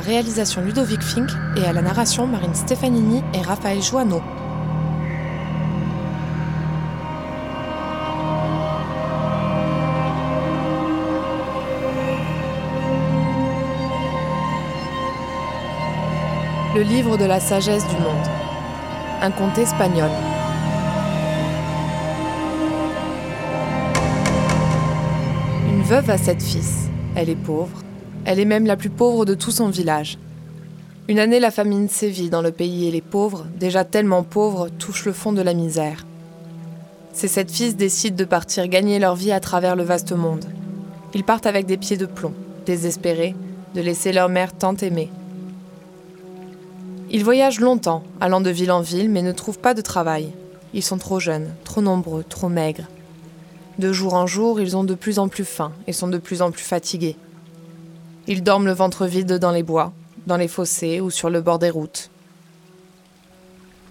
réalisation Ludovic Fink et à la narration Marine Stefanini et Raphaël Joanneau. Le livre de la sagesse du monde. Un conte espagnol. Une veuve a sept fils. Elle est pauvre. Elle est même la plus pauvre de tout son village. Une année, la famine sévit dans le pays et les pauvres, déjà tellement pauvres, touchent le fond de la misère. Ces sept fils décident de partir gagner leur vie à travers le vaste monde. Ils partent avec des pieds de plomb, désespérés de laisser leur mère tant aimée. Ils voyagent longtemps, allant de ville en ville, mais ne trouvent pas de travail. Ils sont trop jeunes, trop nombreux, trop maigres. De jour en jour, ils ont de plus en plus faim et sont de plus en plus fatigués. Ils dorment le ventre vide dans les bois, dans les fossés ou sur le bord des routes.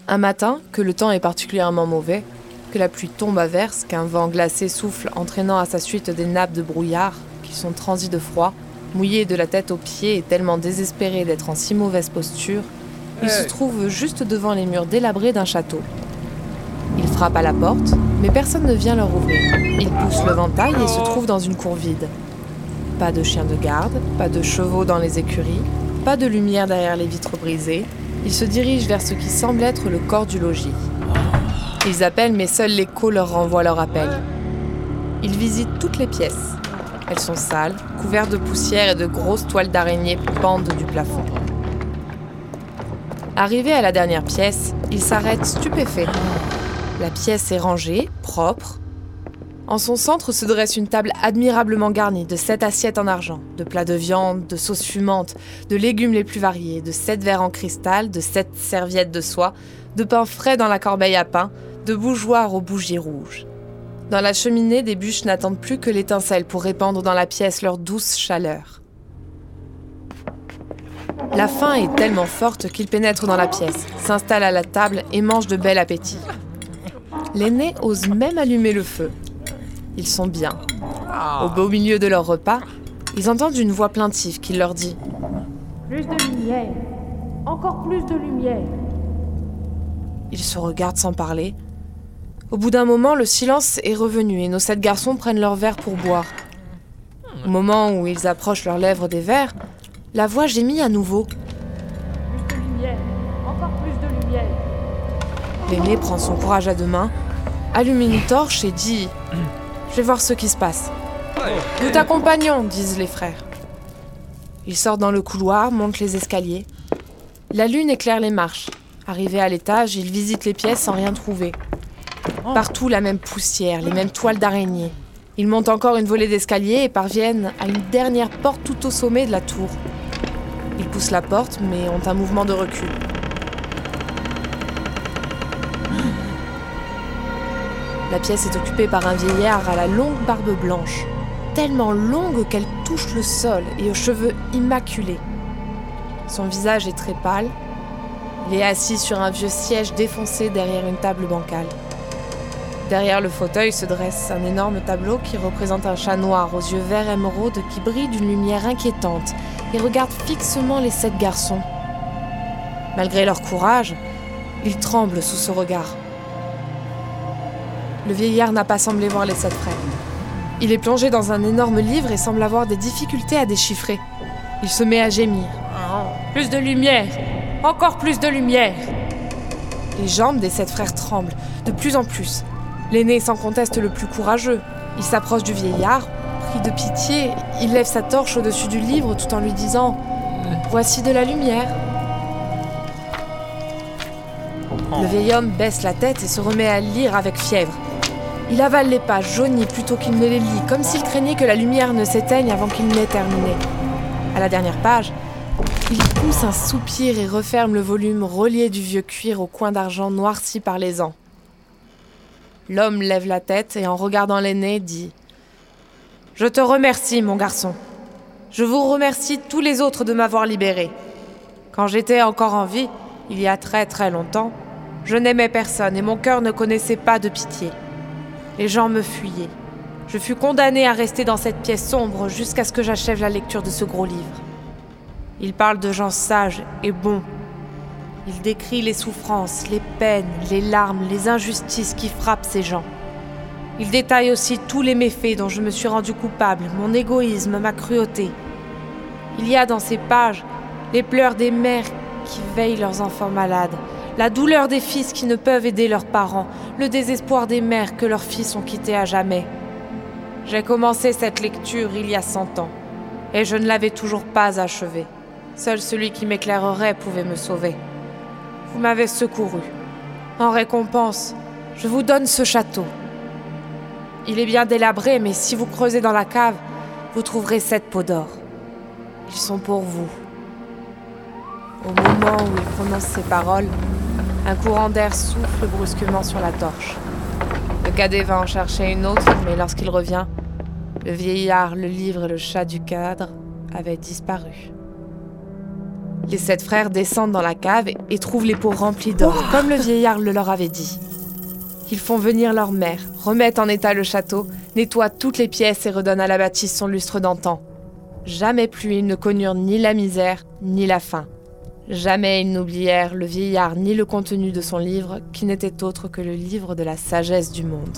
Un matin, que le temps est particulièrement mauvais, que la pluie tombe à verse, qu'un vent glacé souffle entraînant à sa suite des nappes de brouillard, qu'ils sont transis de froid, mouillés de la tête aux pieds et tellement désespérés d'être en si mauvaise posture, ils se trouvent juste devant les murs délabrés d'un château. Ils frappent à la porte, mais personne ne vient leur ouvrir. Ils poussent le ventail et se trouvent dans une cour vide. Pas de chiens de garde, pas de chevaux dans les écuries, pas de lumière derrière les vitres brisées. Ils se dirigent vers ce qui semble être le corps du logis. Ils appellent, mais seul l'écho leur renvoie leur appel. Ils visitent toutes les pièces. Elles sont sales, couvertes de poussière et de grosses toiles d'araignée pendent du plafond. Arrivé à la dernière pièce, ils s'arrêtent stupéfaits. La pièce est rangée, propre. En son centre se dresse une table admirablement garnie de sept assiettes en argent, de plats de viande, de sauces fumantes, de légumes les plus variés, de sept verres en cristal, de sept serviettes de soie, de pain frais dans la corbeille à pain, de bougeoirs aux bougies rouges. Dans la cheminée, des bûches n'attendent plus que l'étincelle pour répandre dans la pièce leur douce chaleur. La faim est tellement forte qu'il pénètre dans la pièce, s'installe à la table et mange de bel appétit. L'aîné ose même allumer le feu. Ils sont bien. Au beau milieu de leur repas, ils entendent une voix plaintive qui leur dit Plus de lumière. Encore plus de lumière. Ils se regardent sans parler. Au bout d'un moment, le silence est revenu et nos sept garçons prennent leur verre pour boire. Au moment où ils approchent leurs lèvres des verres, la voix gémit à nouveau. Plus de lumière. Encore plus de lumière. L'aîné prend son courage à deux mains, allume une torche et dit Je vais voir ce qui se passe. Nous t'accompagnons, disent les frères. Ils sortent dans le couloir, montent les escaliers. La lune éclaire les marches. Arrivés à l'étage, ils visitent les pièces sans rien trouver. Partout la même poussière, les mêmes toiles d'araignée. Ils montent encore une volée d'escaliers et parviennent à une dernière porte tout au sommet de la tour. Ils poussent la porte, mais ont un mouvement de recul. La pièce est occupée par un vieillard à la longue barbe blanche, tellement longue qu'elle touche le sol et aux cheveux immaculés. Son visage est très pâle. Il est assis sur un vieux siège défoncé derrière une table bancale. Derrière le fauteuil se dresse un énorme tableau qui représente un chat noir aux yeux verts émeraude qui brille d'une lumière inquiétante et regarde fixement les sept garçons. Malgré leur courage, ils tremblent sous ce regard. Le vieillard n'a pas semblé voir les sept frères. Il est plongé dans un énorme livre et semble avoir des difficultés à déchiffrer. Il se met à gémir. Plus de lumière. Encore plus de lumière. Les jambes des sept frères tremblent, de plus en plus. L'aîné s'en conteste le plus courageux. Il s'approche du vieillard, pris de pitié, il lève sa torche au-dessus du livre tout en lui disant Voici de la lumière. Le vieil homme baisse la tête et se remet à lire avec fièvre. Il avale les pages jaunies plutôt qu'il ne les lit, comme s'il craignait que la lumière ne s'éteigne avant qu'il n'ait terminé. À la dernière page, il pousse un soupir et referme le volume relié du vieux cuir au coin d'argent noirci par les ans. L'homme lève la tête et en regardant l'aîné dit Je te remercie, mon garçon. Je vous remercie tous les autres de m'avoir libéré. Quand j'étais encore en vie, il y a très très longtemps, je n'aimais personne et mon cœur ne connaissait pas de pitié. Les gens me fuyaient. Je fus condamné à rester dans cette pièce sombre jusqu'à ce que j'achève la lecture de ce gros livre. Il parle de gens sages et bons. Il décrit les souffrances, les peines, les larmes, les injustices qui frappent ces gens. Il détaille aussi tous les méfaits dont je me suis rendu coupable, mon égoïsme, ma cruauté. Il y a dans ces pages les pleurs des mères qui veillent leurs enfants malades, la douleur des fils qui ne peuvent aider leurs parents, le désespoir des mères que leurs fils ont quittés à jamais. J'ai commencé cette lecture il y a cent ans, et je ne l'avais toujours pas achevée. Seul celui qui m'éclairerait pouvait me sauver. Vous m'avez secouru. En récompense, je vous donne ce château. Il est bien délabré, mais si vous creusez dans la cave, vous trouverez sept pots d'or. Ils sont pour vous. Au moment où il prononce ces paroles, un courant d'air souffle brusquement sur la torche. Le cadet va en chercher une autre, mais lorsqu'il revient, le vieillard, le livre et le chat du cadre avaient disparu. Les sept frères descendent dans la cave et trouvent les pots remplis d'or, comme le vieillard le leur avait dit. Ils font venir leur mère, remettent en état le château, nettoient toutes les pièces et redonnent à la bâtisse son lustre d'antan. Jamais plus ils ne connurent ni la misère, ni la faim. Jamais ils n'oublièrent le vieillard ni le contenu de son livre, qui n'était autre que le livre de la sagesse du monde.